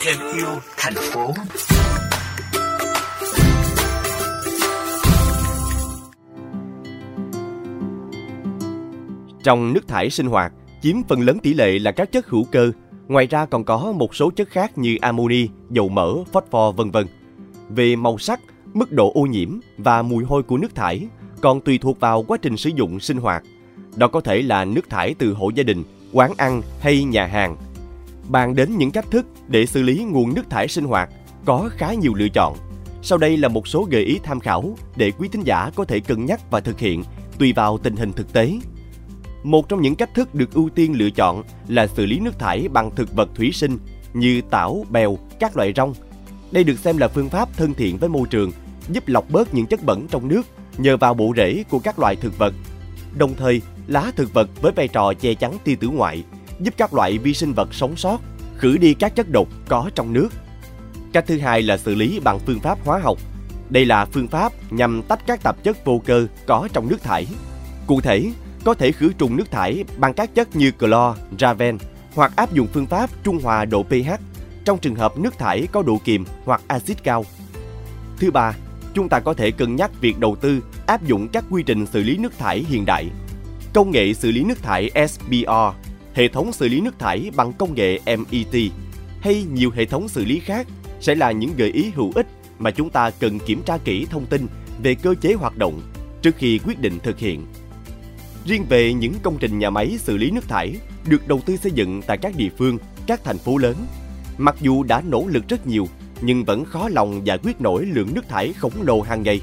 thêm yêu thành phố Trong nước thải sinh hoạt, chiếm phần lớn tỷ lệ là các chất hữu cơ, ngoài ra còn có một số chất khác như amoni, dầu mỡ, phosphor vân vân. Về màu sắc, mức độ ô nhiễm và mùi hôi của nước thải còn tùy thuộc vào quá trình sử dụng sinh hoạt. Đó có thể là nước thải từ hộ gia đình, quán ăn hay nhà hàng. Bàn đến những cách thức để xử lý nguồn nước thải sinh hoạt có khá nhiều lựa chọn. Sau đây là một số gợi ý tham khảo để quý thính giả có thể cân nhắc và thực hiện tùy vào tình hình thực tế. Một trong những cách thức được ưu tiên lựa chọn là xử lý nước thải bằng thực vật thủy sinh như tảo, bèo, các loại rong. Đây được xem là phương pháp thân thiện với môi trường, giúp lọc bớt những chất bẩn trong nước nhờ vào bộ rễ của các loại thực vật. Đồng thời, lá thực vật với vai trò che chắn tia tử ngoại, giúp các loại vi sinh vật sống sót, khử đi các chất độc có trong nước. Cách thứ hai là xử lý bằng phương pháp hóa học. Đây là phương pháp nhằm tách các tạp chất vô cơ có trong nước thải. Cụ thể, có thể khử trùng nước thải bằng các chất như clo, raven hoặc áp dụng phương pháp trung hòa độ pH trong trường hợp nước thải có độ kiềm hoặc axit cao. Thứ ba, chúng ta có thể cân nhắc việc đầu tư áp dụng các quy trình xử lý nước thải hiện đại. Công nghệ xử lý nước thải SBR, hệ thống xử lý nước thải bằng công nghệ MET hay nhiều hệ thống xử lý khác sẽ là những gợi ý hữu ích mà chúng ta cần kiểm tra kỹ thông tin về cơ chế hoạt động trước khi quyết định thực hiện. Riêng về những công trình nhà máy xử lý nước thải được đầu tư xây dựng tại các địa phương, các thành phố lớn, mặc dù đã nỗ lực rất nhiều nhưng vẫn khó lòng giải quyết nổi lượng nước thải khổng lồ hàng ngày.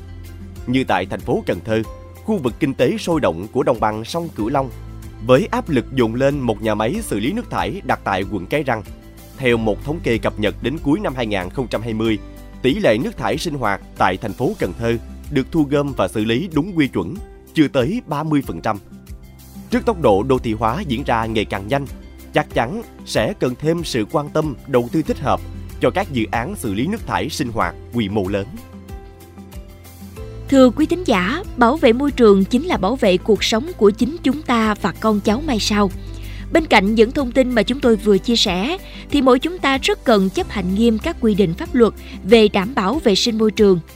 Như tại thành phố Cần Thơ, khu vực kinh tế sôi động của đồng bằng sông Cửu Long, với áp lực dồn lên một nhà máy xử lý nước thải đặt tại quận Cái Răng. Theo một thống kê cập nhật đến cuối năm 2020, tỷ lệ nước thải sinh hoạt tại thành phố Cần Thơ được thu gom và xử lý đúng quy chuẩn chưa tới 30%. Trước tốc độ đô thị hóa diễn ra ngày càng nhanh, chắc chắn sẽ cần thêm sự quan tâm đầu tư thích hợp cho các dự án xử lý nước thải sinh hoạt quy mô lớn. Thưa quý thính giả, bảo vệ môi trường chính là bảo vệ cuộc sống của chính chúng ta và con cháu mai sau. Bên cạnh những thông tin mà chúng tôi vừa chia sẻ, thì mỗi chúng ta rất cần chấp hành nghiêm các quy định pháp luật về đảm bảo vệ sinh môi trường –